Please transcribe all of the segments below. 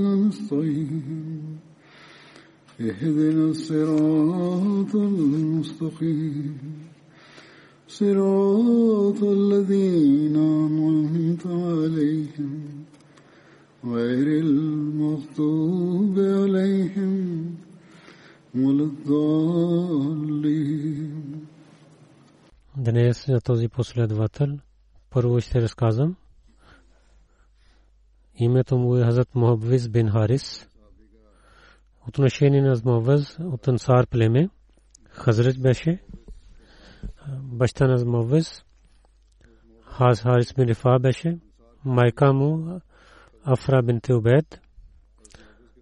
نستعين اهدنا الصراط المستقيم صراط الذين أنعمت عليهم غير المغضوب عليهم ولا الضالين Днес за този последовател първо ще разказвам. Името му е Хазрат Мухабвиз бин Харис. Отношение на Мухабвиз от Ансар племе. Хазрат беше. Баща на Мухабвиз. Хаз Харис бин Рифа беше. Майка му Афра бин Теубед.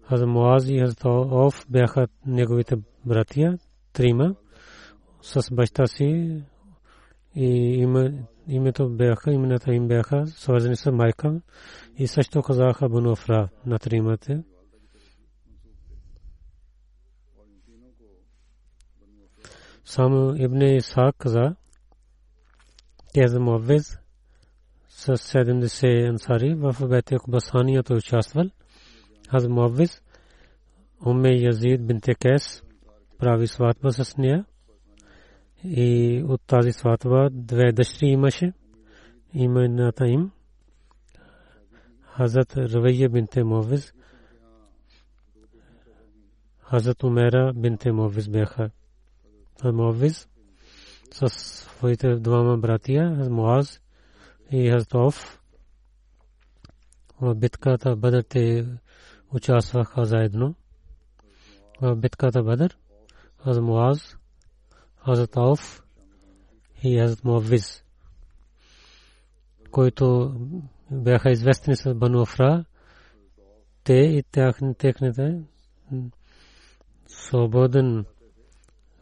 Хазрат Муаз и Хазрат Оф бяха неговите братия. Трима. С баща си и има, името бяха, имената им бяха свързани с майка и също казаха Бануфра на тримате. Само Ибн Исаак каза, те за Муаввез с 70 ансари в Бете Кубасанията участвал. Аз Муаввез, Уме Язид бинте Кес, прави сватба с нея и от тази сватба две дъщери имаше. Имената им Хазрат Равия бинте Мовиз, Хазрат Умера бинте Мовиз бяха. Мовиз с своите двама братия, Муаз и Хазрат Оф. В битката Бадър те участваха заедно. В битката Бадър, Хазрат Муаз, Хазрат Ауф и Хазрат Муавиз, които бяха известни с Бану Афра, те и техните свободен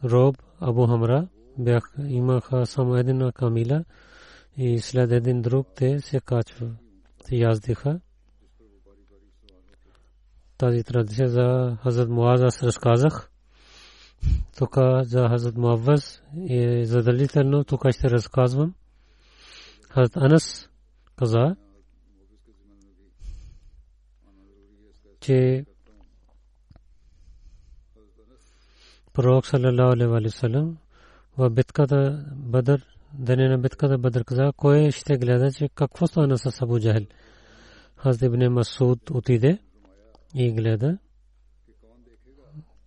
роб Абу Хамра бях, имаха само една камила и след един друг те се качва, се яздиха. Тази традиция за Хазрат Муаз аз разказах. Тук за Хазрат Муавваз е задължително, тук ще разказвам. Хазрат Анас каза, че пророк саллалаху алейхи ва саллям в битката Бадър, деня на битката Бадър каза, кой ще гледа, че какво стана с Абу Джахил. Хазрат Ибн Масуд отиде и гледа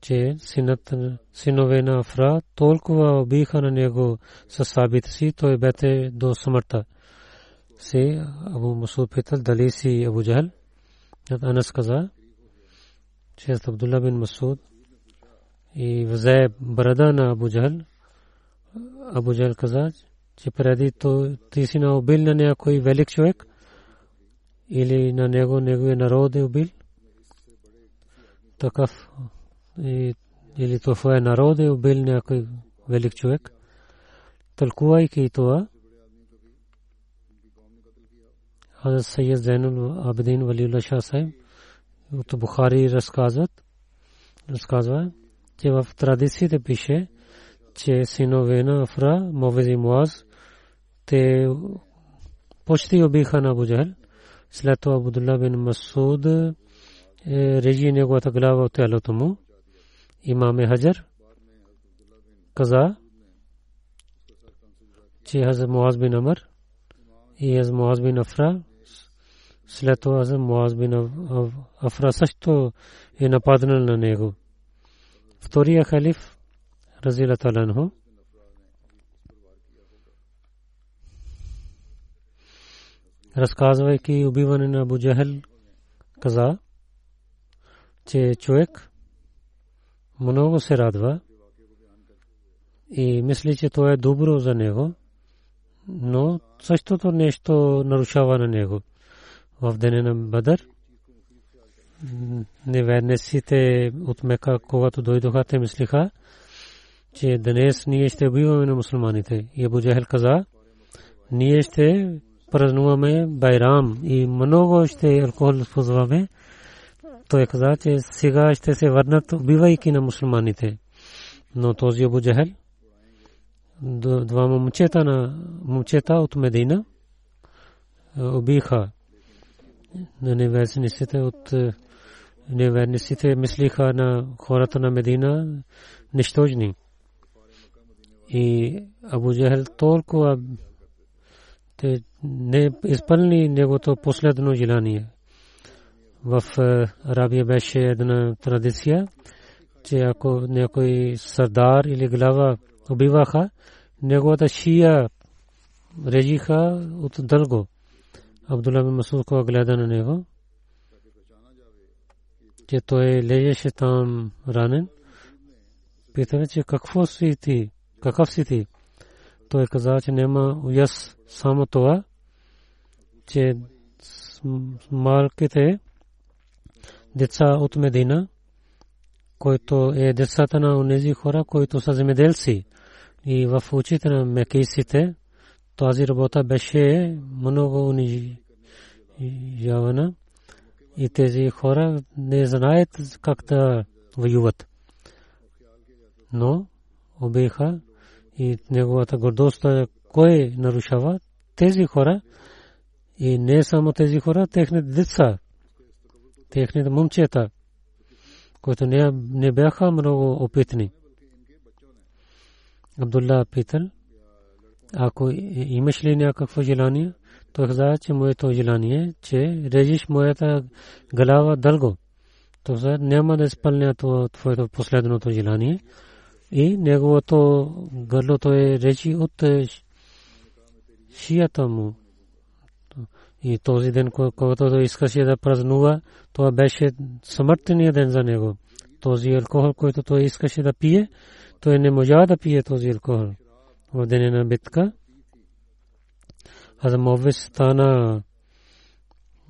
че синът, синове на Афра толкова обиха на него със сабит си, той бете до смъртта. Се Абу Масуд питал дали си Абу Джахал. Анас каза, че Абдулла бин Масуд и взе брада на Абу Джахал. Абу Джахал каза, че преди то ти си на убил на някой велик човек или на него неговия народ е убил. Такъв или това е народ е убил някой велик човек. Тълкувайки това, Хазрат Сайед Зайнул Абдин Валиулла Шah Сайб от Бухари разказват, разказва, че в традициите пише, че синове на Афра, Мовез и Муаз, те почти убиха на Абу Джахел. След това Абдулла бин Масуд режи неговата глава от тялото му. Имаме Хаджар каза, че Хазрат Муаз бин Амр и Хазрат Муаз бин Афра след това Хазрат Муаз бин Афра също е нападнал на него. втория халиф Разила Таланху разказвайки убиване на Абу Джахел каза, че човек много се радва и мисли, че то е добро за него, но същото нещо нарушава на него. В деня на Бадър неверниците от Мека, когато дойдоха, те мислиха, че днес ние ще убиваме на мусулманите. И Абу Джахел каза, ние ще празнуваме Байрам и много ще алкохол използваме. Той каза, че сега ще се върнат, убивайки на мусулманите. Но този Абу Джахел, два момчета на момчета от Медина, убиха на неверниците от неверниците мислиха на хората на Медина нищожни. И Абу Джахел толкова те не изпълни неговото последно желание. В Арабия беше една традиция, че ако някой сардар или глава убиваха, неговата шия режиха от дълго. Абдулла бин Масуд гледа на него, че той лежеше там ранен. Питаме, че какво си ти? Какъв си ти? Той каза, че няма уяс само това, че малките деца от Медина, който е децата на тези хора, които са земеделци. И в очите на мекейсите, тази работа беше много унижавана. И тези хора не знаят как да воюват. Но обеха и неговата гордост, кой нарушава? Тези хора. И не само тези хора, техните деца, техните момчета, които не, не бяха много опитни. Абдулла питал, ако имаш ли някакво желание, той каза, че моето желание е, че режиш моята глава дълго. То каза, няма да изпълня твоето последното желание. И неговото гърло той е речи от шията му. И този ден, когато той искаше да празнува, това беше смъртният ден за него. Този алкохол, който той искаше да пие, той не можа да пие този алкохол. В деня на битка, Азамовис стана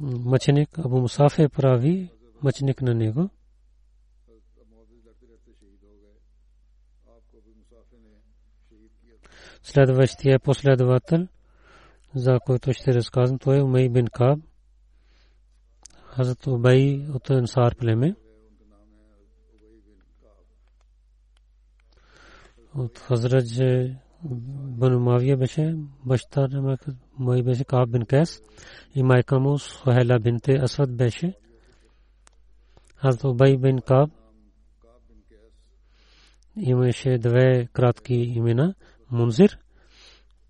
мъченик, Абу Мусафе прави мъченик на него. Следващия последовател – за който ще разказвам, той е Умей бин Каб, Хазрат Убай от Ансар племе. От Хазрат Бан Мавия беше баща на мой беше Каб бин Кес и майка му Сухайла бинте Асад беше. Хазрат Убай бин Каб имаше две кратки имена. Мунзир –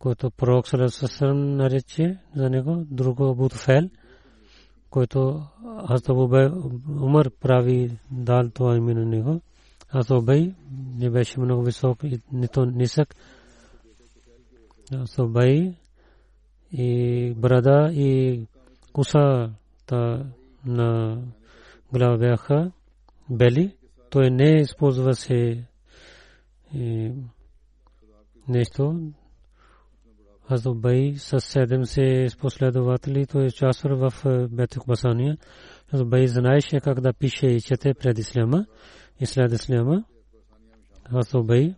който пророк Салесалам нарече за него, друго Абу Туфел, който Хазрат Умар прави дал това име на него. Хазрат Убай не беше много висок, нито нисък. Хазрат Убай и брада и кусата на глава бяха бели. Той не използваше нещо, Хазрат Бай с седем се последователи, той участва в Бет Басания. Хазрат Бай знаеше как да пише и чете пред Исляма и след Исляма. Хазрат Бай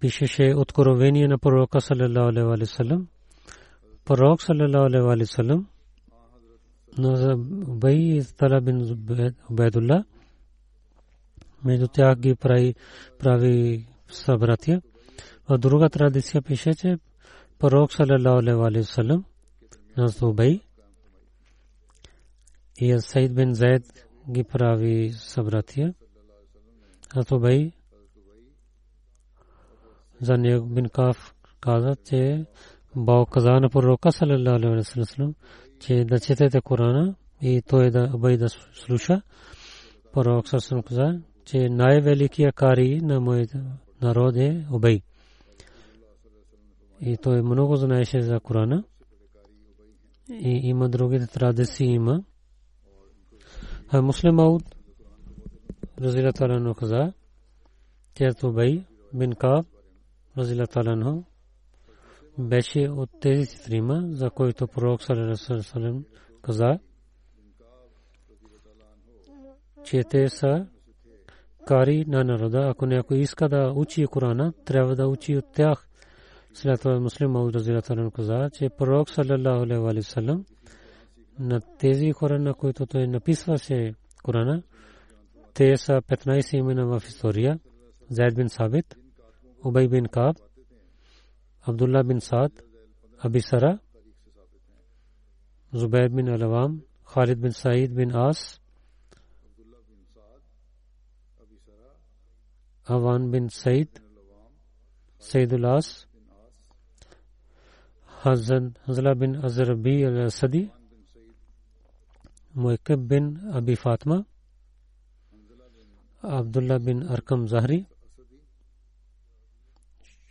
пишеше откровение на пророка саллалаху алейхи ва саллям. Пророк саллалаху алейхи ва саллям на Бай Тала бин Убайдулла между тях ги прави прави събратия. В друга традиция пише, че пророк саллалаху алейхи ва саллям на Зубай и Сайд бин Зайд ги прави събратия. А Зубай за него бин Каф каза, че Бог каза на пророка саллалаху алейхи ва саллям, че да четете Корана и той да Убай да слуша. Пророк саллалаху каза, че най-великият кари на моят народ е Обей. И той много знаеше за Корана. И има другите традиции има. А муслим Ауд Разила Талану каза, че Обей бин Каб Разила Талану беше от тези трима, за които пророк Салерасалам каза, че те са кари на народа. Ако някой иска да учи Корана, трябва да учи от тях. След това муслим Мауд Разилатаран каза, че пророк саллалаху алейхи салам на тези хора, на които той написваше Корана, те са 15 имена в история. Зайд бин Сабит, Убай бин Каб, Абдулlah bin Saad, Abi Sara, Zubair bin Alawam, Khalid bin Said bin As, Awan bin Said, Sayyidul حضرت حضلہ بن ازربی الاسدی مؤکب بن ابی فاطمہ عبداللہ بن ارکم زہری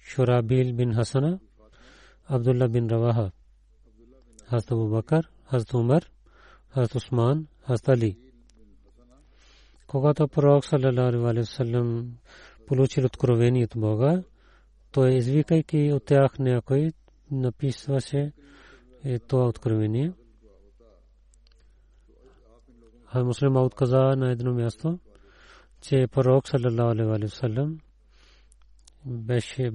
شرابیل بن حسنہ عبداللہ بن رواحہ حضرت ابو بکر حضرت عمر حضرت عثمان حضرت علی۔ когато пророк саллалаху алейхи саллям получил откровението Бога, той извикайки от тях някой, написваше това откровение. А муслим отказа на едно място, че пророк саллалаху алейхи вассалам беше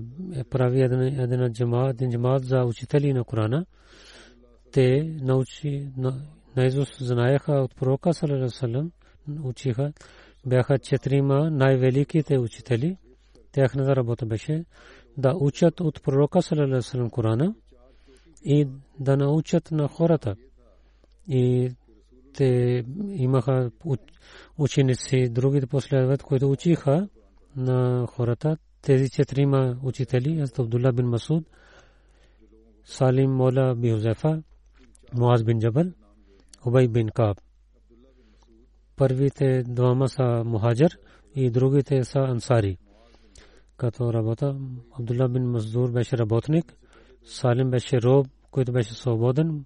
прави една джамаат, един джамаат на Корана. Те научи, наизуст знаеха от пророка салалалалалалалам, учиха, бяха четирима най-великите учители. Тяхната работа беше да учат от пророка салалалалалалам Корана и да научат на хората. И те имаха ученици, другите последват, които учиха на хората тези четирима учители, Хазрат Абдулла бин Масуд, Салим Мола би Хузефа, Муаз бин Джабал, Убай бин Каб. Първите двама са мухаджар и другите са ансари. Като работа, Абдулла бин Маздур беше работник, Салим беше роб, който беше свободен,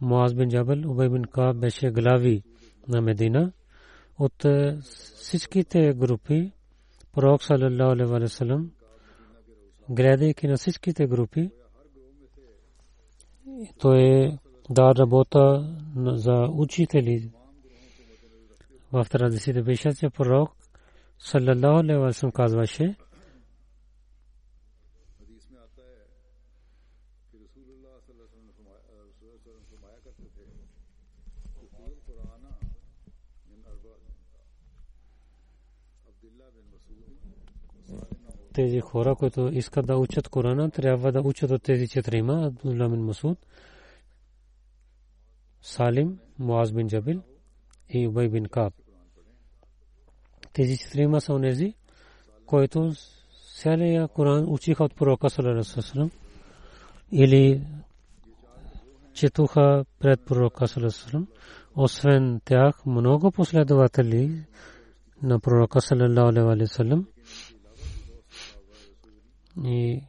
Муаз бин Джабал, Убай бин Каб беше глави на Медина. От всичките групи пророк саллалаху алейхи ва салlam гледайки на всичките групи той да работа за учители в традициите беше че пророк саллалаху алейхи ва салlam казваше тези хора, които искат да учат Корана, трябва да учат от тези четирима, Абдулла Масуд, Салим, Муаз бин Джабил и Убай бин Каб. Тези четирима са онези, които целия Коран учиха от пророка Салалалалалалалам или четуха пред пророка Салалалалалалам. Освен тях, много последователи на пророка Салалалалалалалам и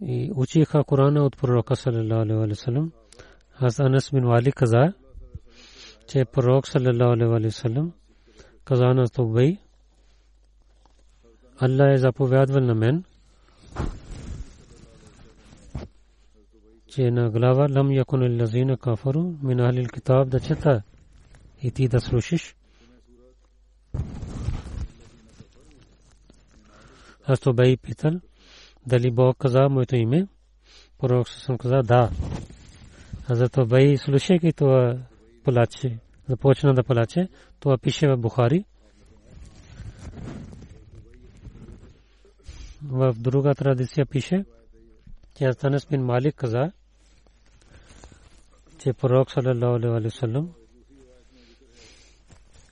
и учиха Корана от пророка саллаллаху алейхи ва саллям. Аз Анас бин Малик каза, че пророк саллаллаху алейхи ва саллям каза на Тубай, Allah е заповядвал на мен, че на глава лам якун аллазина кафару мин ахлил китаб да чета и ти да слушаш. Аз Убей питал дали Бог каза моето име. Пророк съм каза да. Хазрат Убей слушайки това плаче, започна да плаче. Това пише в Бухари. В друга традиция пише, че Астанас бин Малик каза, че пророк саллаллаху алейхи ва саллям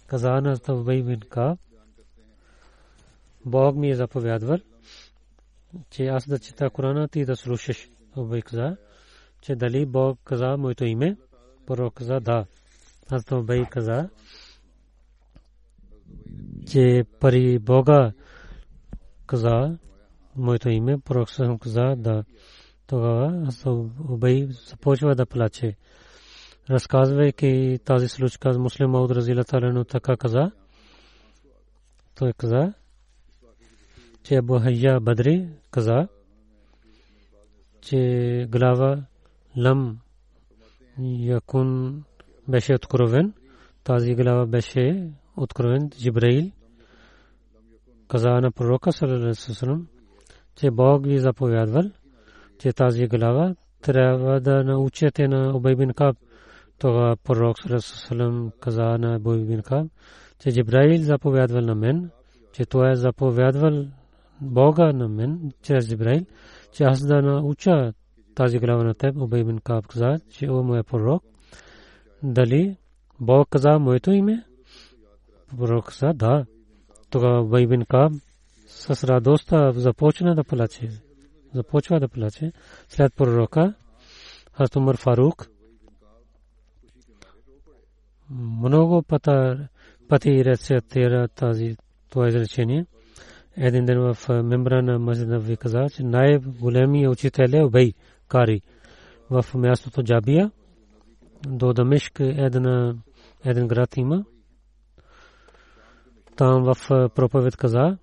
каза на Убей бин Каб, Бог ми е заповядвал, че аз да чета Корана, ти да слушаш. Обой каза, че дали Бог каза моето име, пророк каза да. Аз то бей каза, че пари Бога каза моето име, пророк съм каза да тогава Убей започва да плаче. Разказвайки тази случка, муслим Мауд Разила Талану така каза. Той каза, چ ابو حیا بدری کزا چلاوا لم یقون بشے اتکروین، تازی گلاوا بہش اتکروین جب کزا نوک صلیم چھ باغی زپو ویادول چازی گلاوہ تر وادہ اونچے ابئی بین کب تو پر روخ صزا نہ ابو بین کعب چھ جبراہیل زاپو ویادول نمین چوئے زپو ویادول Бога на мен, чрез Джибраил, че аз да науча тази глава на теб, Убай бин Каб каза, че о моя пророк, дали Бог каза моето име? Пророк каза, да. Тогава Убай бин Каб с радост започна да плаче. Започва да плаче. След пророка, Хазрат Фарук, много пъта, пъти рецитира тази това изречение. Един ден в мембра на Масджида ви каза, че най-големият учител е Убей Кари в мястото Джабия. До Дамешк една, един град има. Там в проповед каза,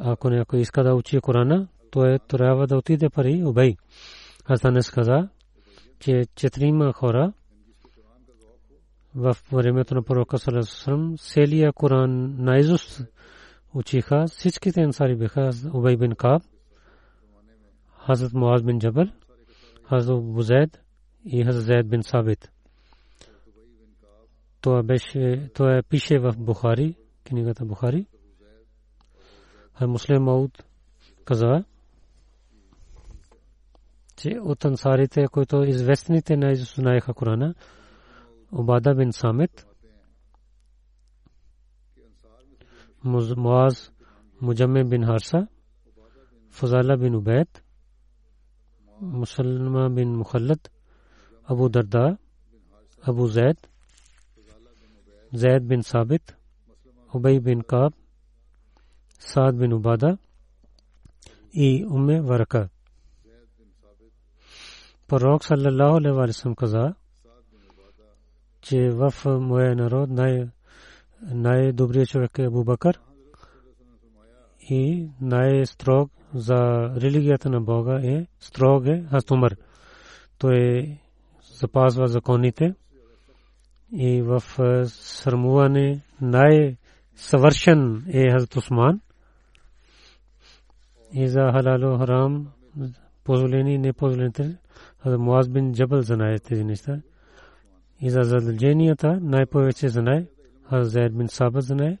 ако някой иска да учи Корана, той трябва да отиде пари Убей. Хазанес каза, че четирима хора в времето на пророка Салесалам целия Коран наизуст учиха. Всичките ансари бяха Убей бин Каб, Хазрат Муаз бин Джабал, Хазрат Бузайд и Хазрат Зайд бин Сабит. Това беше, това пише в Бухари, книгата Бухари. Муслим Мауд каза, جی وہ تنساری تے کوئی تو ویسنی تے نہ سناقہ قرآن ابادہ بن سامت معذ مجمع بن ہارسہ فضالہ بن عبید مسلمہ بن مخلت ابو دردار ابو زید زید بن ثابت ابئی بن کعب سعد بن ابادہ ای ام وارکہ Пророк саллаллаху алейхи ва саллям каза, че в моя народ най най-добрият човек е Абу Бакър и най-строг за религията на Бога е строг е Хазрат Умар. Той запазва законите и в сърмуване най-съвършен е Хазрат Усман и за халало харам позволени не позволените Хазрат Муаз бин Джабал знае тези неща и за задълженията най-повече знае Хазрат Зайд бин Сабат знае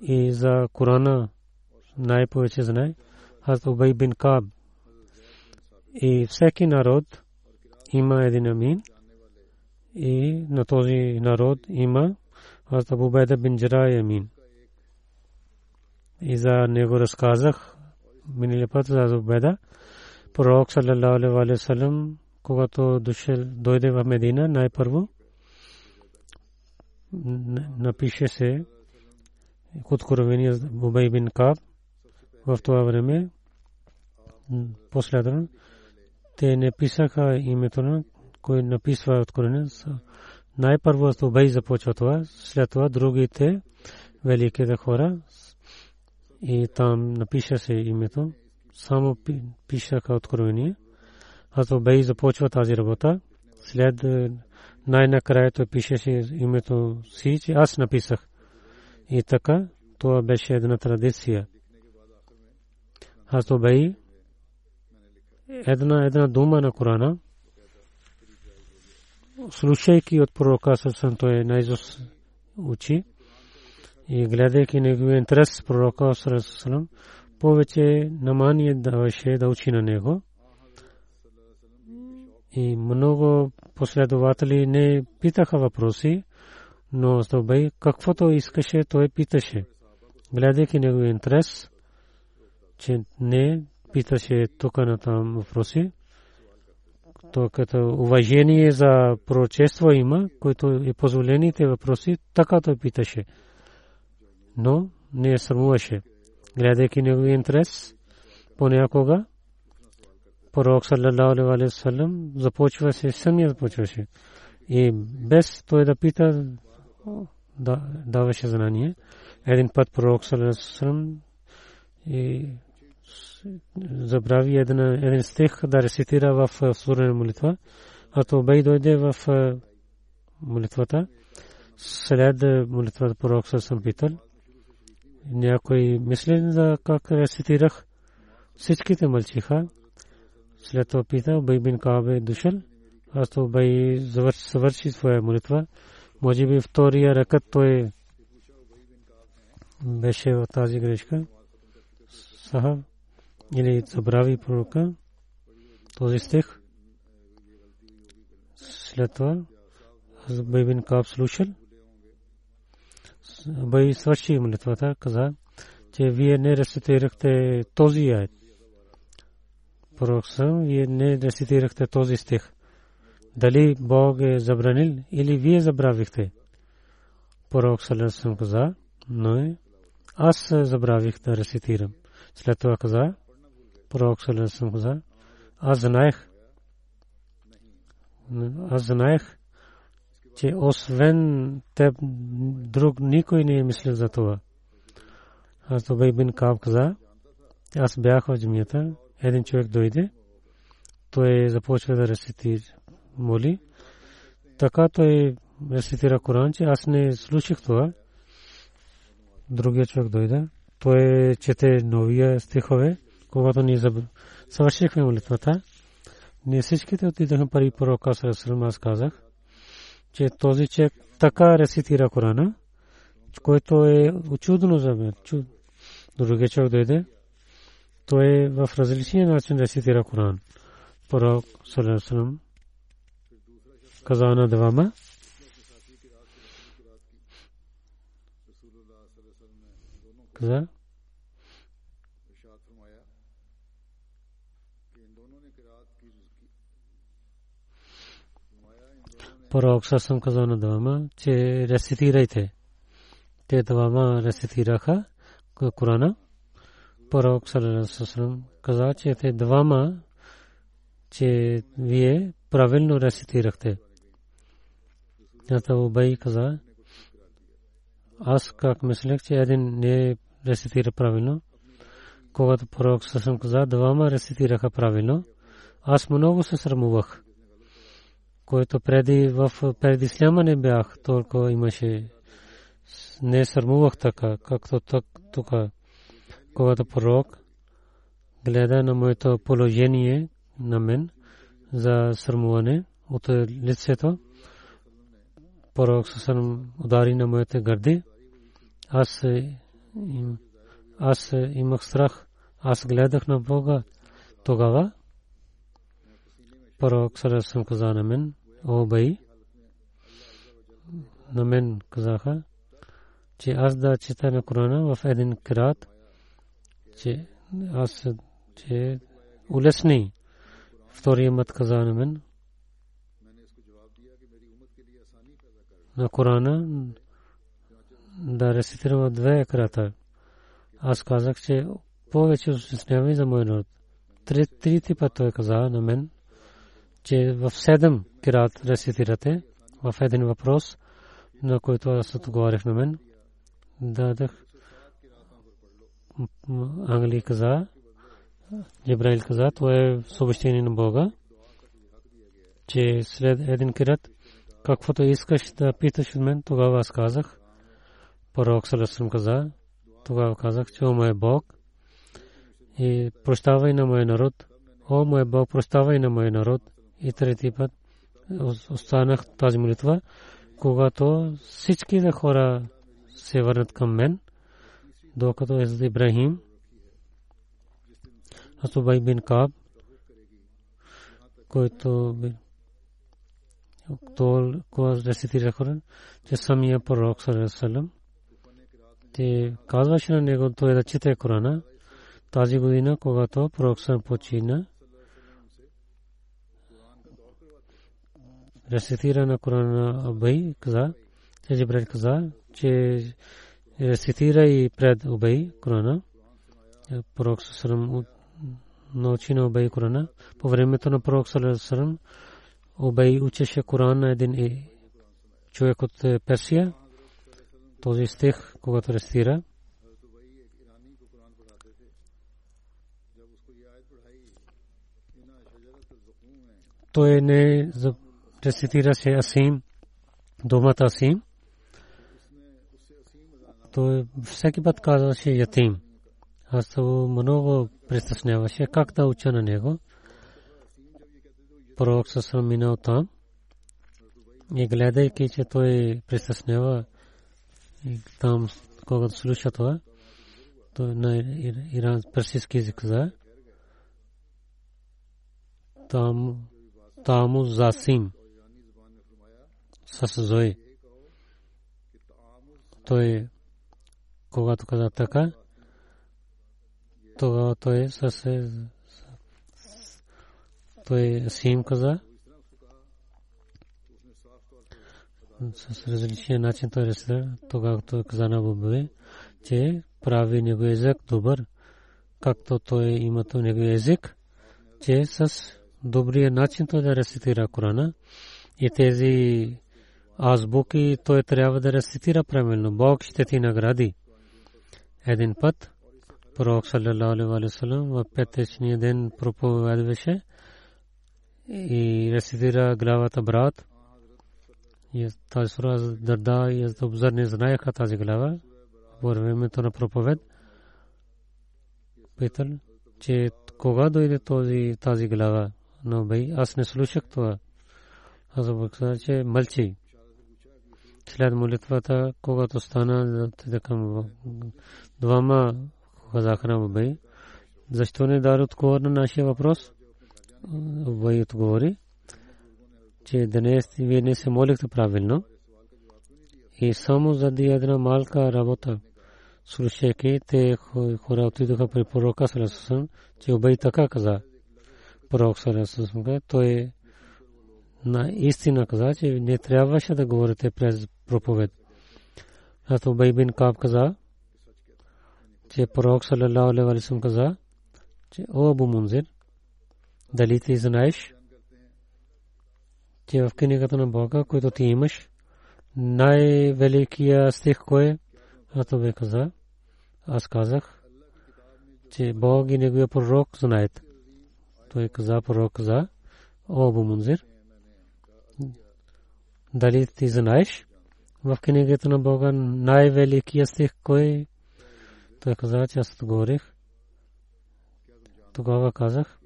и за Корана най-повече знае Хазрат Убай бин Каб и всеки народ има един амин и на този народ има Хазрат Абу Байда бин Джара амин и за него разказах миналия път за Убайда пророк саллаллаху алейхи ва саллям когато дойде в Медина най-първо напише се откровение Убай бин Каб в това време последно те не писаха името на кой написва откровение най-първо Убай започва това след това другите великите хора и там напиша се името само пишаха откровение аз Убай започва тази работа след най-накрая той пишеше името си, че аз написах. И така, това беше една традиция. Аз Убай една, една дума на Корана, слушайки от пророка Сърсън, той наизуст учи и гледайки неговия интерес пророка Сърсън, повече намание даваше да учи на него. И много последователи не питаха въпроси, но Стобей каквото искаше, той питаше. Гледайки неговия интерес, че не питаше тук на там въпроси, то като уважение за пророчество има, който е позволените въпроси, така той питаше. Но не срамуваше. Гледайки неговия интерес, понякога пророк саллалаху алейхи вассалам започва се самия започваше. И без той да пита, даваше знание. Един път пророк саллалаху алейхи и забрави един, един стих да рецитира в сурена молитва, а то бей дойде в молитвата. След молитвата пророк съм питал. Някой мисли за как рецитирах. Всичките мълчиха. След това пита, Бей бин Кабе дошъл. Аз то Бей завърши своя молитва. Може би втория ръкът той беше в тази грешка. Сахаб или забрави пророка този стих. След това Бай бин Каб слушал. Бай свърши молитвата, каза, че вие не рецитирахте този аят. Пророк съм, вие не рецитирахте този стих. Дали Бог е забранил или вие забравихте? Пророк Салесъм каза, но аз забравих да рецитирам. След това каза, пророк Салесъм каза, аз знаех, аз знаех, че освен теб друг никой не е мислил за това. Аз Тубей бин Каб каза, аз бях в джамията, един човек дойде, той започва да рецитира моли. Така той рецитира Коран, че аз не слушах това. Другия човек дойде, той чете новия стихове когато ние съвършихме молитвата, ние всичките отидахме пари пророка аз казах, че този човек така рецитира Корана, който е очудно за мен. Другия човек дойде, той е в различен начин рецитира Коран. Пророк Сарасалам каза на двама, каза, Пророк Сасам каза на двама, че рецитирайте. Те двама рецитираха Корана. Пророк Сасам каза, че те двама, че вие правилно рецитирахте. Ната Убай каза, аз как мислех, че един не рецитира правилно. Когато пророк Сасам каза, двама рецитираха правилно, аз много се срамувах който преди в преди исляма не бях, толкова имаше не сърмувах така, както тук, когато пророк гледа на моето положение на мен за сърмуване от лицето. Пророк съм удари на моите гърди. Аз, аз имах страх. Аз гледах на Бога тогава пророк Сарасам каза на мен, о бай, на мен казаха, че аз да чета на Корана в един крат, че аз че улесни. Втория мът каза на мен, на Корана да рецитирам две крата. Аз казах, че повече улеснявай за мой народ. Три път той каза на мен, че в седем кират рецитирате в един въпрос, на който аз отговарях на мен. Дадах Англи каза, Джебраил каза, това е съобщение на Бога, че след един кират, каквото искаш да питаш от мен, тогава аз казах, пророк Салесрам каза, тогава казах, че о мой Бог, и прощавай на моя народ, о мой Бог, прощавай на моя народ, и трети път останах тази молитва, когато всички хора се върнат към мен, докато е за Ибрахим, Асубай бин Каб, който толкова рецитира Коран, че самия пророк Салам, те казваше на него той да чете Корана. Тази година, когато пророк Салам почина, рецитира на Корана Убей каза, че Джибрил каза, че рецитира и пред Убей Корана. Пророк Сърм научи на Убей Корана. По времето на Пророк Сърм Убей учеше Коран на един човек от Персия. Този стих, когато рецитира, той не рецитираше Асим, думата Асим. Той всеки път казваше Ятим. Аз това много притесняваше как да уча на него. Пророк съм минал там и гледайки, че той притеснява там, когато слуша това, той на иран персийски език за там Таму Засим с Зои. Той, когато каза така, тогава той с той Сим каза, с различен начин той ресира, тогава той каза на Бубе, че прави него език добър, както той има то него език, че с добрия начин той да рецитира Корана и тези азбуки той трябва да рецитира правилно. Бог ще ти награди. Един път пророк саллалаху ден проповядваше и рецитира главата брат. Тази сура Дарда тази глава по времето че кога дойде този, тази глава? но бей аз не слушах това. След молитвата, когато стана към двама казаха на бей, защо не даде отговор на нашия въпрос? Бей отговори, че днес вие не се молихте правилно и само заради една малка работа слушайки, те хора отидоха при пророка Салесусан, че обей така каза пророк Салесусмка, той на истина каза, че не трябваше да говорите през проповед. Зато Бай бин Каб каза, че пророк Салалаху алейхи вассалам каза, че о Абу Мунзир, дали ти знаеш, че в книгата на Бога, който ти имаш, най-великия стих кой е? Зато бе каза, аз казах, че Бог и неговия пророк знаят той каза пророк каза о Абу Мунзир дали ти знаеш в книгата на Бога най-великия стих кой той каза че аз говорих тогава казах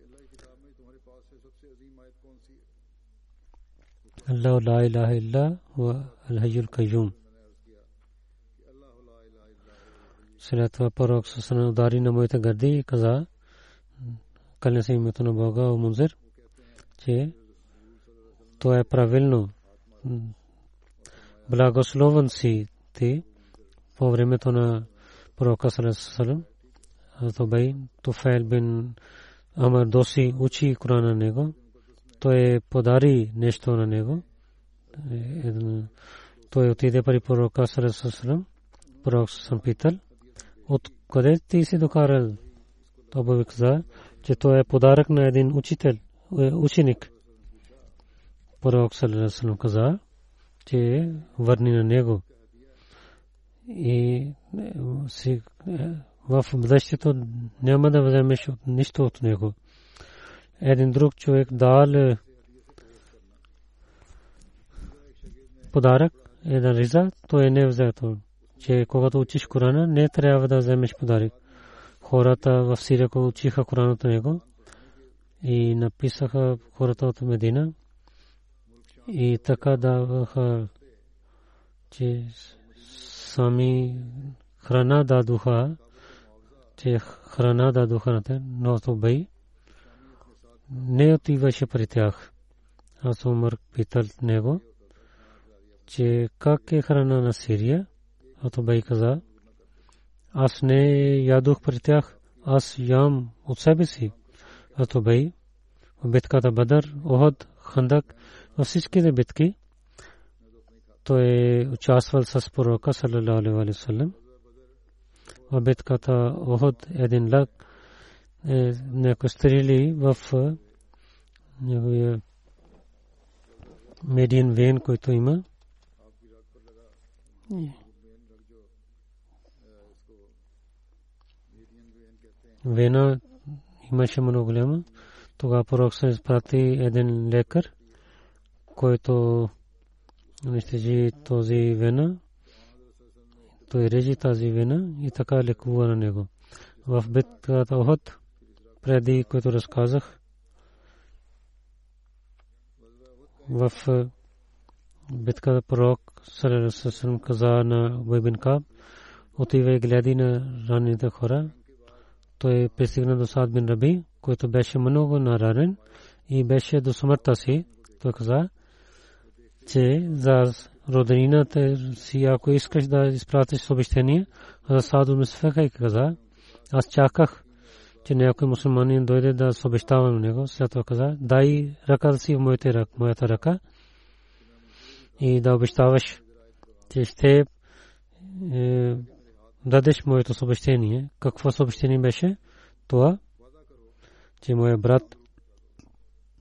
Allah la ilaha illa wa al-hayyul qayyum след това пророк със удари на моите гърди и каза кълня се името на Бога Мунзир, че то е правилно. Благословен си ти по времето на пророка Салесалам. Бай Туфайл бин Амар Доси учи Корана на него. Той подари нещо на него. Той отиде при пророка Салесалам. Пророк съм питал. От къде ти си докарал? Това каза, че то е подарък на един учител, е, ученик. Пророк Салесалам каза, че върни на него. И е, в бъдещето няма да вземеш нищо от него. Един друг човек дал подарък, един риза, не е взето. Че когато учиш Корана, не трябва да вземеш подарък хората в Сирия, които учиха от него и написаха хората от Медина и така даваха, че сами храна дадоха, че храна дадоха на те, но то бей не отиваше при тях. Аз Умар питал него, че как е храна на Сирия, а то бей каза, аз не ядох при тях, аз ям от себе си. А то бей, битката Бадър, Оход, Хандак, във всичките битки той е участвал с пророка саллалаху алейхи ва саллям. В битката Оход един лак е някой стрели в неговия медиен вен, който има. Вена имаше много голяма. Тогава пророк се изпрати един лекар, който унищожи този вена. Той режи тази вена и така лекува на него. В битката Охот, преди който разказах, в битката пророк Сарасасрам каза на Бойбин Каб, отива и гледи на ранените хора. Той пристигна до Сад бин Раби, който беше много наранен и беше до смъртта си. Той каза, че за роднината си, ако искаш да изпратиш съобщение, за Саду Мисфеха и каза, аз чаках, че някой мусулманин дойде да съобщава на него. След това каза, дай ръката си в моята ръка и да обещаваш, че ще е, дадеш моето съобщение. Какво съобщение беше? Това, че моя брат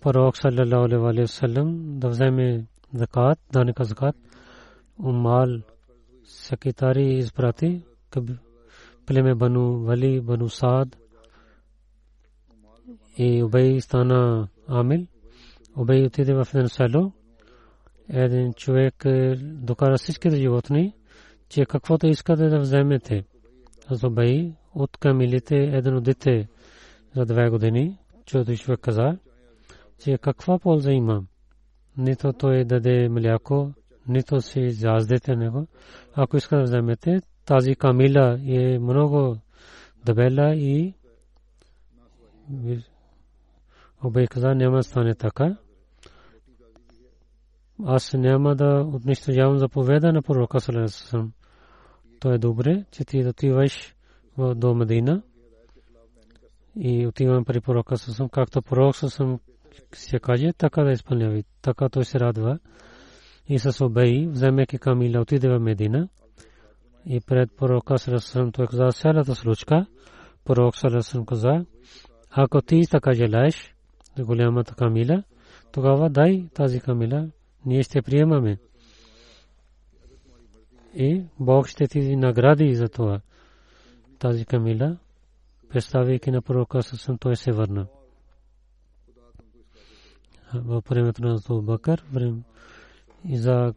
пророк саллалаху алейхи вассалам да вземе закат, даника закат, умал секретари изпрати, племе Бану Вали, Бану Саад и Убей стана Амил. Убей отиде в едно село. Един човек докара всичките животни, че каквото искате да вземете. Аз Убей от камилите едно дете за две години, чуето човек каза, че каква полза има. Нито той даде мляко, нито си заздете него. Ако искате да вземете, тази камила е много дебела и обей каза няма стане така. Аз няма да унищожавам заповеда на пророка Салесам. То е добре, че ти отиваш до Медина и отивам при пророка Салесам, както пророк Салесам се каже, така да изпълнява. Така той се радва. И с обей, вземайки камила, отиде в Медина и пред пророка Сарасам той каза цялата случка. Пророк Сарасам каза, ако ти така желаеш голямата камила, тогава дай тази камила, ние ще приемаме. И Бог ще ти награди за това. Тази камила, представяйки на пророка Сарасам, той се върна. Във времето на Бакър, и за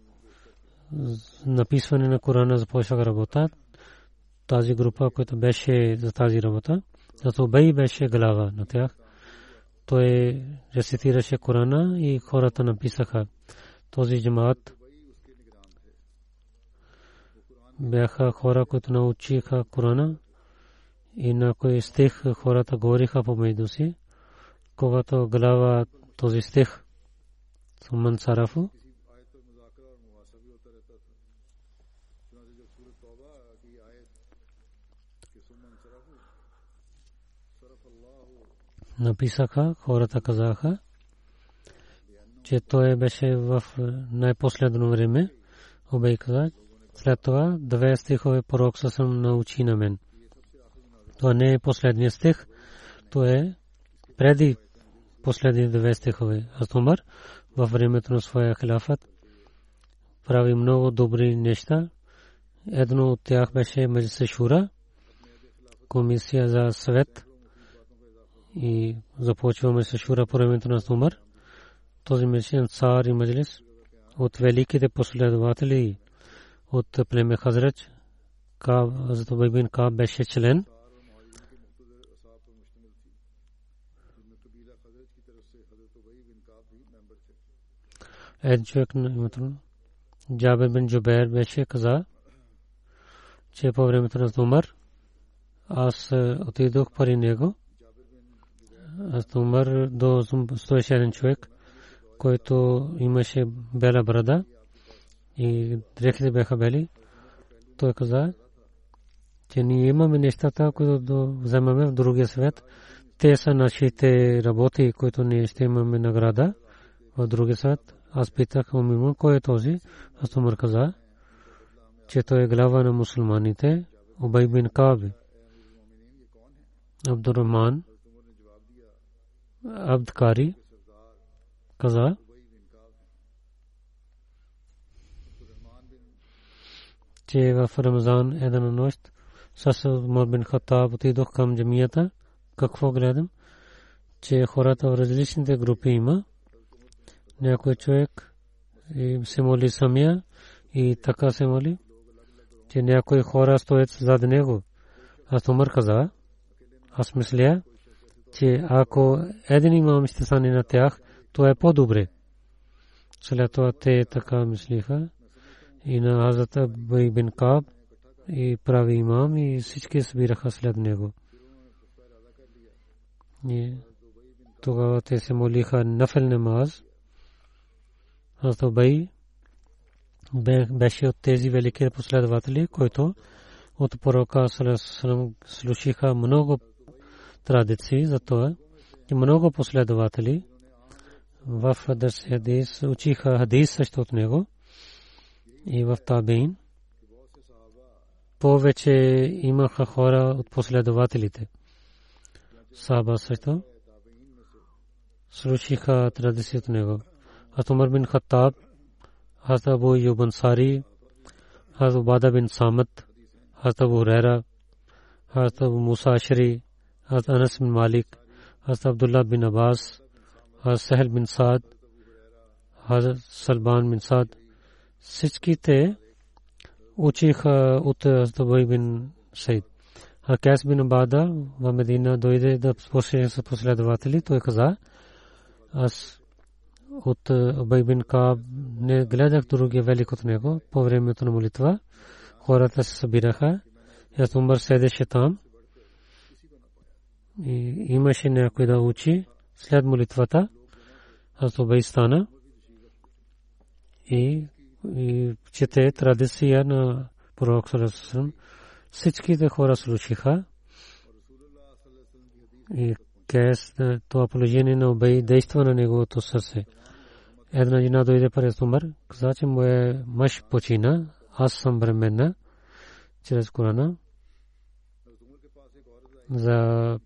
написване на Корана започнаха работа. Тази група, която беше за тази работа, зато Бей беше глава на тях. Той рецитираше Корана и хората написаха. Този джамаат бяха хора, които научиха Корана и на кой стих хората говориха помежду си. Когато глава този стих Суман Сарафу написаха, хората казаха, че той беше в най-последно време. Обей каза, след това две стихове пророк съм научи на мен. Това не е последния стих, то е преди последни две стихове. Аз Умар във времето на своя хилафът прави много добри неща. Едно от тях беше Шура, комисия за съвет и започваме с по времето на Умар. Този мешен цар и маджлис от великите последователи от племе Хазрач, Каб, Бин Каб беше член. На името Джабер бин Джубер беше каза, че по времето на Умар аз отидох при него. Аз Умар до стоеше един човек, който имаше бела брада и дрехите бяха бели. Той каза, че ние имаме нещата, които вземаме в другия свет. Те са нашите работи, които ние ще имаме награда в другия свет. Аз питах Умимун, кой е този? Аз Умар каза, че той е глава на мусулманите, Убай бин Каби. Абдуррахман, Абдкари, каза, че в Рамазан една нощ с Умар бин Хаттаб отидох към джамията. Какво гледам? Че хората в различните групи има някой човек и се моли самия и така се моли, че някои хора стоят зад него. Аз Умар каза, аз мисля, че ако един имам стане на тях, то е по-добре. След това те така мислиха и на Азата Бай бин Каб и прави имам и всички събираха след него. Тогава те се молиха нафел намаз. Хазрат Убай беше от тези велики последователи, които от пророка слушаха много традиции за това, и много последователи в хадис учиха хадис също от него и в Табин повече имаха хора от последователите. Саба също слушаха традиции от него. حضرت عمر بن خطاب، حضرت ابو یوب انصاری، حضرت عبادہ بن سامت، حضرت ابو ریرا حضرت ابو مساشری حضرت انس بن مالک، حضرت عبداللہ بن عباس، حضرت سہل بن سعد، حضرت سلمان بن سعد۔ سچکی تے اوچی ات حضرت ابوئی بن سعید۔ کیس بن عبادہ و مدینہ دویدے دب پوسلے دواتلی تو ایک ہزار۔ От Абай бин не гледах другия велик от него по времето на молитва. Хората се събираха. Аз Умар седеше там. И имаше някой да учи след молитвата. Аз Абай стана. И, и чете традиция на пророк Салесусам. Всичките хора слушаха. И кес това положение на Обей действа на неговото сърце. Една жена дойде пред Умар, каза, че моя мъж почина, аз съм бременна чрез Корана. За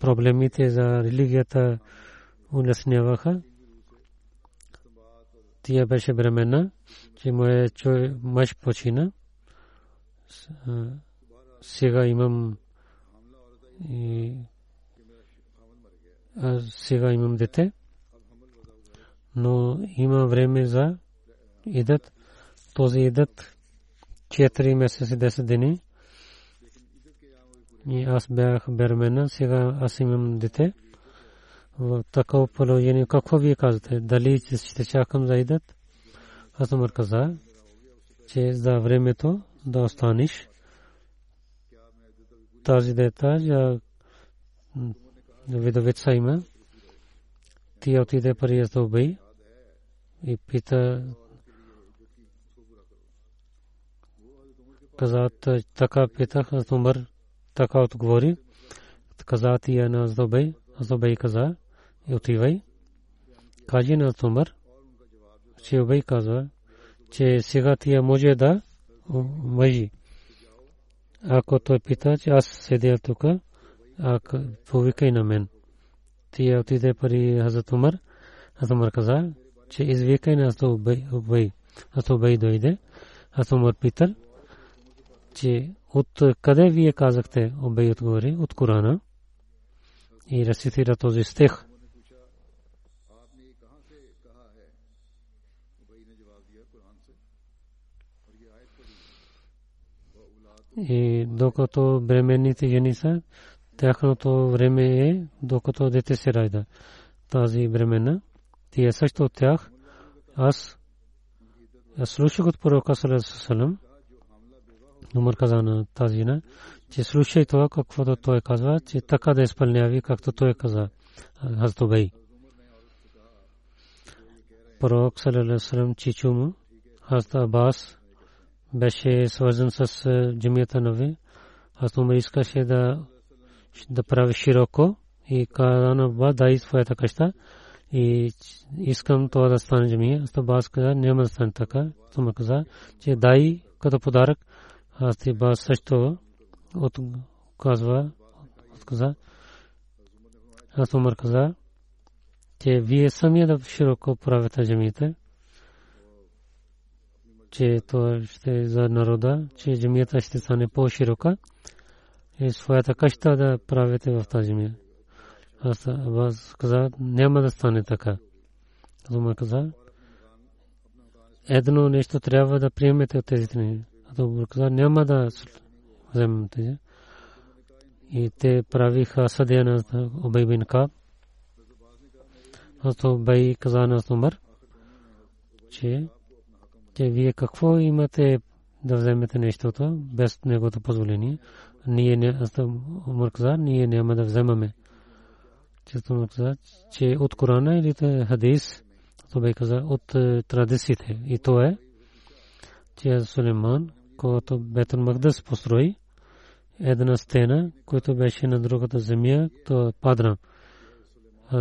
проблемите за религията улесняваха. Тя беше бременна, че моя мъж почина. Сега имам сега имам дете но има време за идат. Този идат 4 месеца 10 дни. И аз бях бермена, сега аз имам дете. В такова положение, какво вие казвате? Дали ще чакам за идат? Аз Умар каза, че за времето да останеш. Тази дета, видовица има. Тя отиде при Яздобей и пита каза така питах аз Умар така отговори. Каза тия на Зубей Зубей каза и отивай кажи на Умар че Убей каза че сега тия може да мъжи ако той пита че аз седя тук ако повикай на мен тия отиде при Хазрат Умар Хазрат Умар каза че извикай на Убай. Аз Убай дойде. Аз Умар питал, че от къде вие казахте, Убай отговори, от Корана. И рецитира този стих. И докато бременните жени са, тяхното време е докато дете се ражда. Тази времена. Тие също от тях. Аз слушах от пророка Салам. Умар каза на тази на, че слушай това, каквото той казва, че така да изпълняви, както той каза. Хазтобей. Пророк Салам чичу му, Хазта Абас, беше свързан с джамията Нави. Аз Умар искаше да да прави широко и каза на Аббас дай своята къща и искам това да стане джамия. Аз Аббас каза няма да стане така. Тума каза, че дай като подарък. Аз Аббас също отказва, отказа. Аз Умар каза, че вие самия да широко правите джамиите че това ще е за народа, че джамията ще стане по-широка и своята къща да правите в тази земя. Аз Абаз каза, няма да стане така. Зума каза, едно нещо трябва да приемете от тези страни. Абу каза, няма да вземем тези. И те правиха съдия на Обей. Аз Обей каза на Умар, че че вие какво имате да вземете нещото без неговото позволение. Ние не, Умар каза, ние няма да вземаме. Често му каза, че от Корана или хадис, то бе каза от е, традициите. И то е, че Сулейман, който Бетъл Магдас построи, една стена, която беше на другата земя, то падна.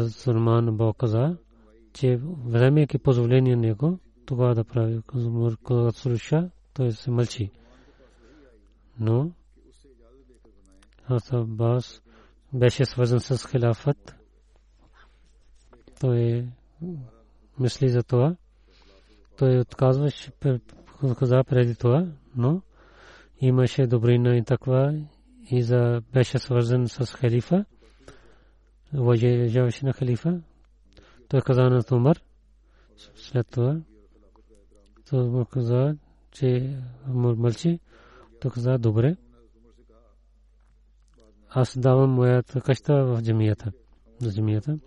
Сулейман Бог каза, че вземайки позволение него, това да прави. Когато слуша, той се мълчи. Но Абас беше свързан с хилафът. Той мисли за това. Той отказваше каза преди това, но имаше добрина и таква и за беше свързан с халифа. Уважаваше на халифа. Той каза на Умар след това то му каза, че мълчи. Той каза, добре. Аз давам моята къща в джамията. За джамията.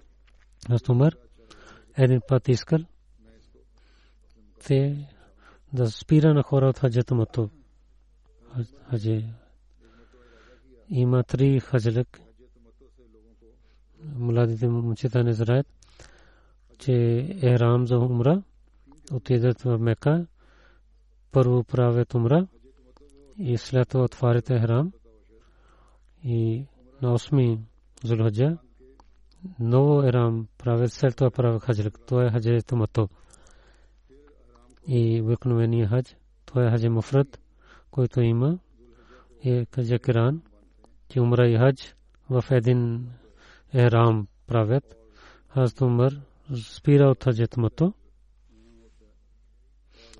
Аз Умар един път искал те да спира на хора от хаджата мато. Хаджи. Има три хаджалък. Младите момчета не знаят, че е рам за умра отидат в Мека, първо правят умра и след това отваряте храм и на 8 Зулхаджа ново ерам правят след това правят хаджрак. Това е хаджа Тумато. И обикновения хадж, това е хаджа Муфрат, който има и хаджа Киран, че умра и хадж в един ерам правят. Хазрат Умар спира от хаджа Тумато.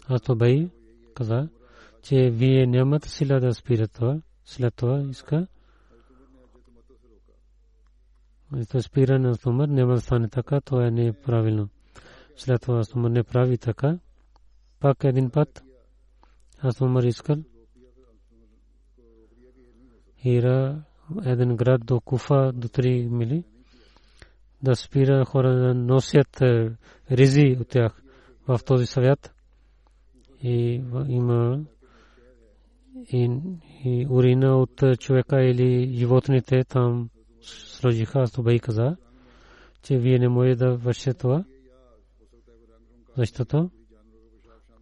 Ато Бай каза, че вие нямате сила да спирате това. След това иска. То спиране на Умар няма да стане така, това е неправилно. След това Умар не прави така. Пак един път аз Умар искал. Хира, един град до Куфа, до 3 мили. Да спира хора да носят ризи от тях в този съвет и има и, и урина от човека или животните там сложиха, аз и каза, че вие не може да вършите това, защото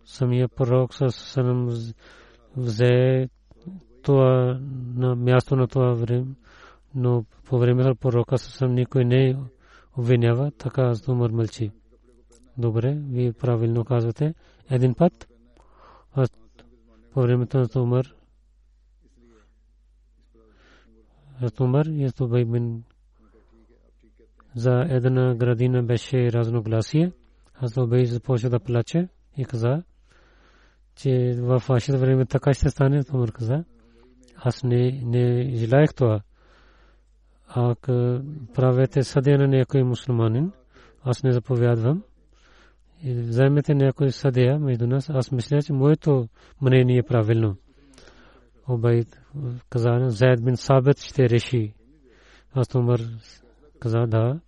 самия пророк с Санам взе това на място на това време, но по време на пророка съвсем никой не обвинява, така аз Умар мълчи. Добре, вие правилно казвате. Един път по времето на Умар. Умар и Субай бин за една градина беше разногласие. Аз Убай започна да плаче и каза, че в вашето време така ще стане. Умар каза, аз не, не желаях това. Ако правете съдя на някой мусулманин, аз не заповядвам вземете някой съдия между нас, аз мисля, че моето мнение е правилно. Обайд каза, Заед бин Сабет ще реши. Аз Умар каза да.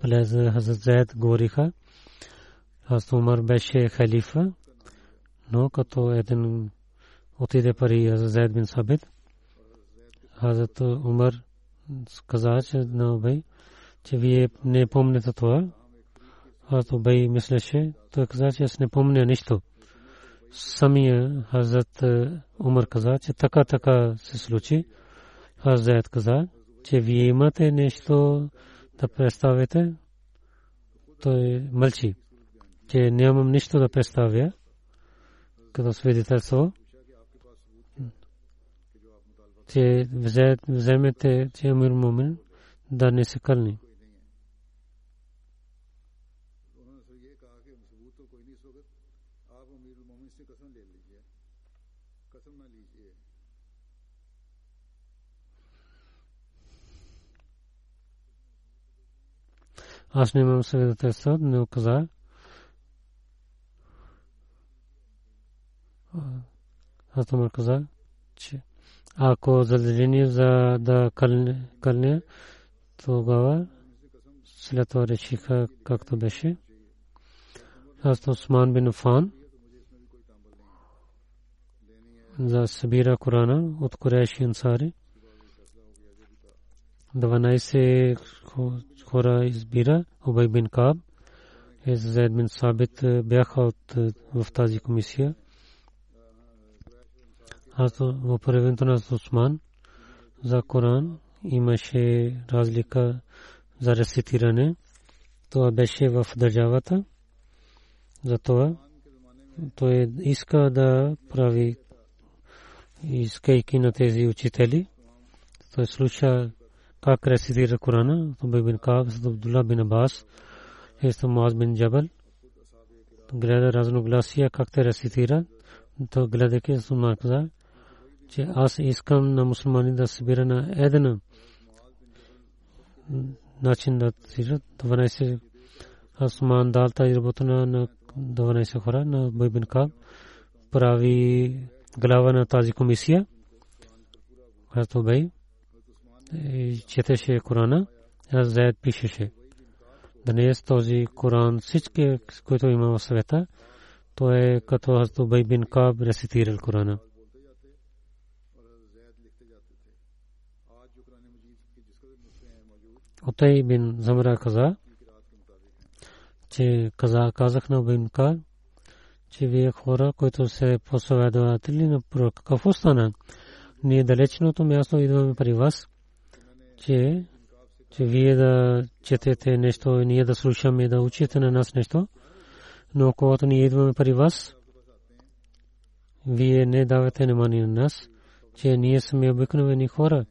През Хазрат Зайд говориха. Аз Умар беше халифа, но като един отиде пари Хазрат Зайд бин Сабит. Хазрат Умар каза, че на Убей, че вие не помните това. Аз Убей мислеше, той каза, че аз не помня нищо. Самия Хазрат Умар каза, че така така се случи. Хазрат каза, че вие имате нещо да представите. Той мълчи, че нямам нищо да представя като свидетелство че вземете, че Амир Мумин да не се кълни. Аз нямам свидетелство, но каза. Аз това каза, че ако задължение за да кълне, тогава след това решиха както беше. Аз Осман бин Фан за събира Корана от Куреши Ансари. 12 хора избира Убай бин Каб и Зайд бин Сабит бяха от, в тази комисия. Аз в времето на Осман за Коран имаше разлика за рецитиране. Това беше в държавата. Затова той иска да прави искайки на тези учители. Той слуша как рецитира Корана. Той бин Каб, Абдулла бин Абас, Есто Муаз бин Джабал. Гледа разногласия как те рецитират. То гледайки Сумар каза, че аз искам на мусулмани да събира на един начин да цират 12 Асман дал тази работа на 12 хора на Байбин Каб прави глава на тази комисия Хазрат Бей четеше Корана аз заед пишеше Днес този Коран всички, които има в света, то е като Хазрат Бей бин Каб рецитирал Корана. Отай бин Замра каза, че каза, казах на бин Ка, че вие хора, които се посъведователи на пророк, какво стана? Ние далечното място идваме при вас, че, че вие да четете нещо и ние да слушаме, да учите на нас нещо, но когато ние идваме при вас, вие не давате внимание на нас, че ние сме обикновени хора.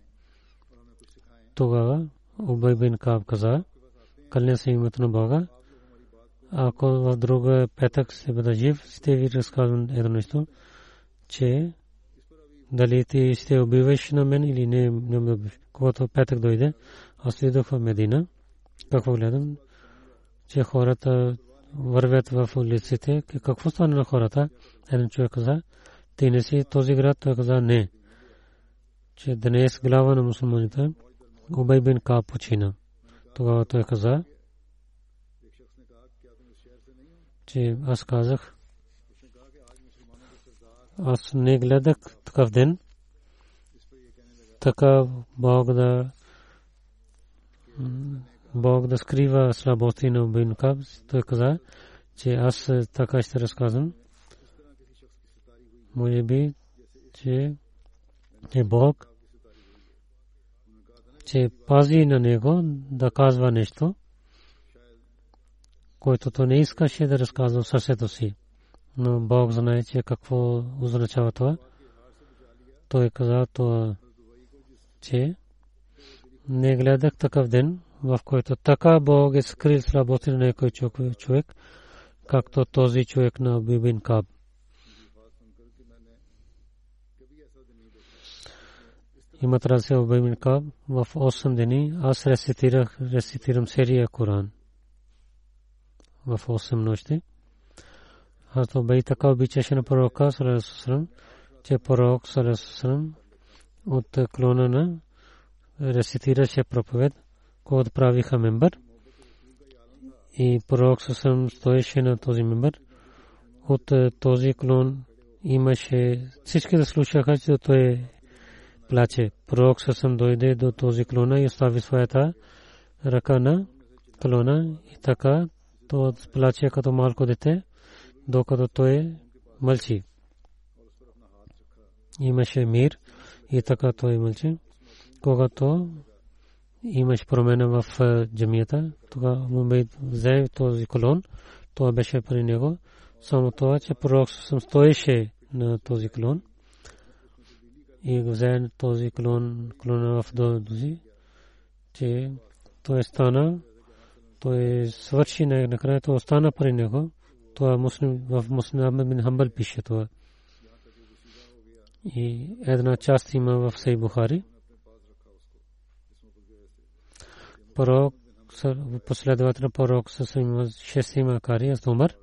Тогава Убай бин Каб каза, кълня се името на Бога. Ако в друга петък се бъда жив, ще ви разказвам едно нещо, че дали ти ще убиваш на мен или не, не ме убиваш. Когато петък дойде, аз следох в Медина, какво гледам, че хората вървят в улиците. Какво стана на хората? Един човек каза, ти не си този град, той каза не. Че днес глава на мусулманите, Убай бин Каб почина. Тогава той каза, че аз казах, аз не гледах такъв ден, така Бог да Бог да скрива слабости на Убин Каб. Той каза, че аз така ще разказвам. Може би, че е Бог че пази на него да казва нещо, което то не искаше да разказва в сърцето си. Но Бог знае, че какво означава това. Той каза това, че не гледах такъв ден, в който така Бог е скрил слабости на някой човек, както този човек на Бибин Каб. имат разлика в Баймин Каб в 8 дни. Аз рецитирам серия Коран в 8 нощи. Аз то бей така обичаше на пророка Салесусрам, че пророк Салесусрам от клона на рецитираше проповед, когато правиха мембър. И пророк Сусам стоеше на този мембър. От този клон имаше всички да слушаха, че той плаче. Пророк Сусам дойде до този клона и остави своята ръка на клона и така то плаче като малко дете, докато той мълчи. Имаше мир и така той мълчи. Когато имаше промена в джамията, тогава му взе този колон, това беше при него. Само това, че пророк съм стоеше на този колон и взе този колон, колона в дози, че той стана, той свърши накрая, това остана при него. Това муслим, в Муслим бин Хамбал пише това. И една част има в Сей Бухари. Пророк, последовател пророк с шестима кари, аз Умар,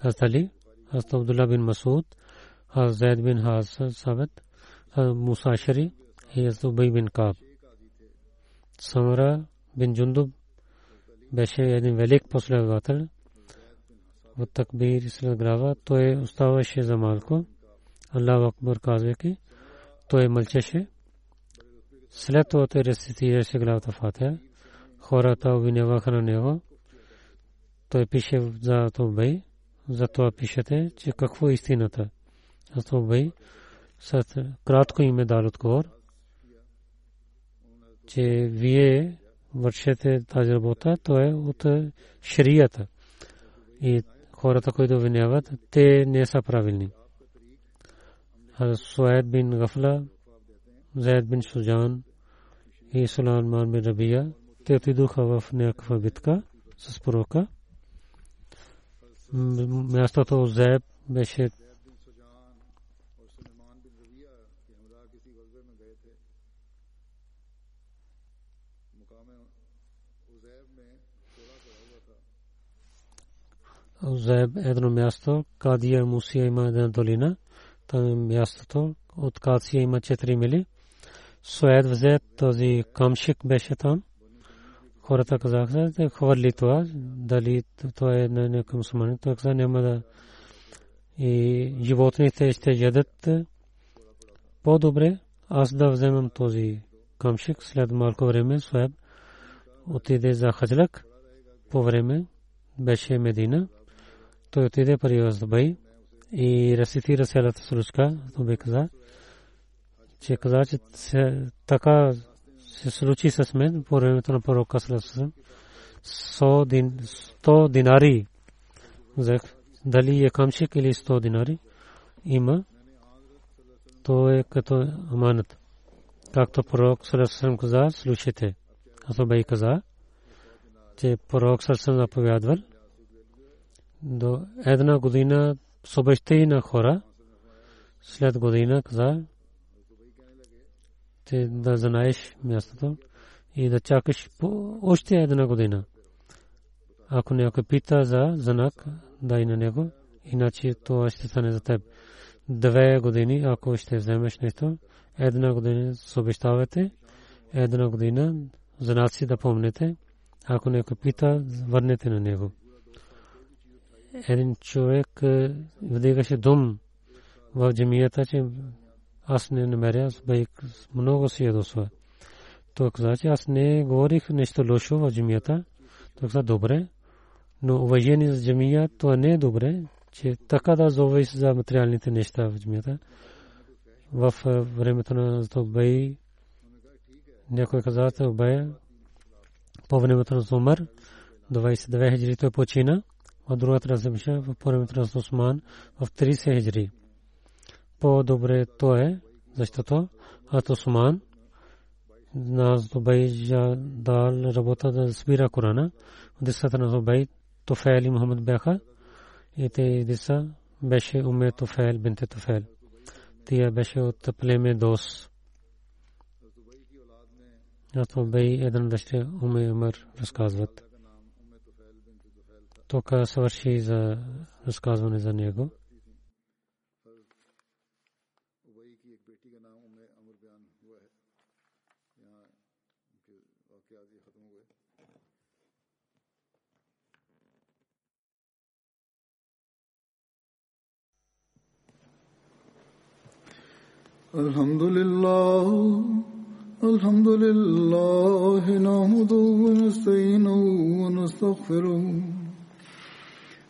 аз Али, аз Абдулла бин Масуд, аз Зайд бин Хаз Сабет, аз Муса Шари и аз Убай бин Каб. Самара бин Джундуб беше един велик последовател. В такбир след глава той оставаше за малко. Аллах Акбар казвайки, той мълчеше. След това той рецитираше главата Фатиха. Хората обвиняваха на него. Той пише за Тобей. За това пишете, че какво е истината. За Тобей с кратко име дал отговор, че вие вършите тази работа, то е от шрията. И хората, които обвиняват, те не са правилни. Суайд бин Гафла, Заид бин Суджан и Сулайман бин Рабия, те отидоха в някаква битка с пророка. Мястото Зеб беше Зеб едно място, Кадия Мусия има една долина, там е мястото, от Кация има 4 мили. Суед взе този камшик беше там. Хората казаха, да хвърли това, дали това е на някакъв мусулманин. Той каза, няма да и животните ще ядат по-добре. Аз да вземам този камшик след малко време. Суеб отиде за хаджлак по време беше Медина. Той отиде при Дубай и рецитира селата Суручка. Той бе каза, че каза, че така се случи с мен по времето на пророка Саласалам. Сто динари взех. Дали е камшик или сто динари има. То е като аманат. Както пророк Саласалам каза, слушайте. Аз бе каза, че пророк Саласалам заповядвал до една година с на хора. След година каза, че да знаеш мястото и да чакаш по още една година. Ако някой пита за знак, дай на него, иначе това ще стане за теб. Две години, ако ще вземеш нещо, една година с обещавате, една година знаци да помните. Ако някой пита, върнете на него един човек е, вдигаше дом в джамията, че аз не намеря, бях много си ядосва. Той каза, че аз не говорих нещо лошо в джамията. Той каза, добре, но уважение за джамия, това не е добре, че така да зовеш за материалните неща в джамията. В е, времето на Тобей, някой каза, Тобей, по времето на Зумар, 29 хиджри той почина от другата размиша в първият раз Осман в 30 хиджри. По-добре то е, защото от Осман на Зубай дал работа да спира Корана. Десата на Зубай Туфел и Мухаммад бяха. И те деца беше уме Туфел, бинте Туфел. Тия беше от племе Дос. От Зубай един дъще уме Умар разказват توка свърши за разказване за него. الحمد لله الحمد لله نحمده ونستعينه ونستغفره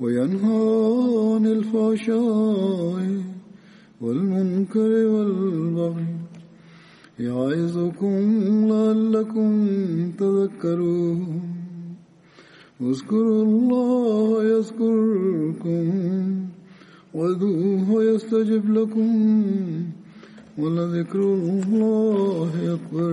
وينهى عن الفحشاء والمنكر والبغي يعظكم لعلكم تذكرون اذكروا الله يذكركم وادعوه يستجب لكم ولذكر الله أكبر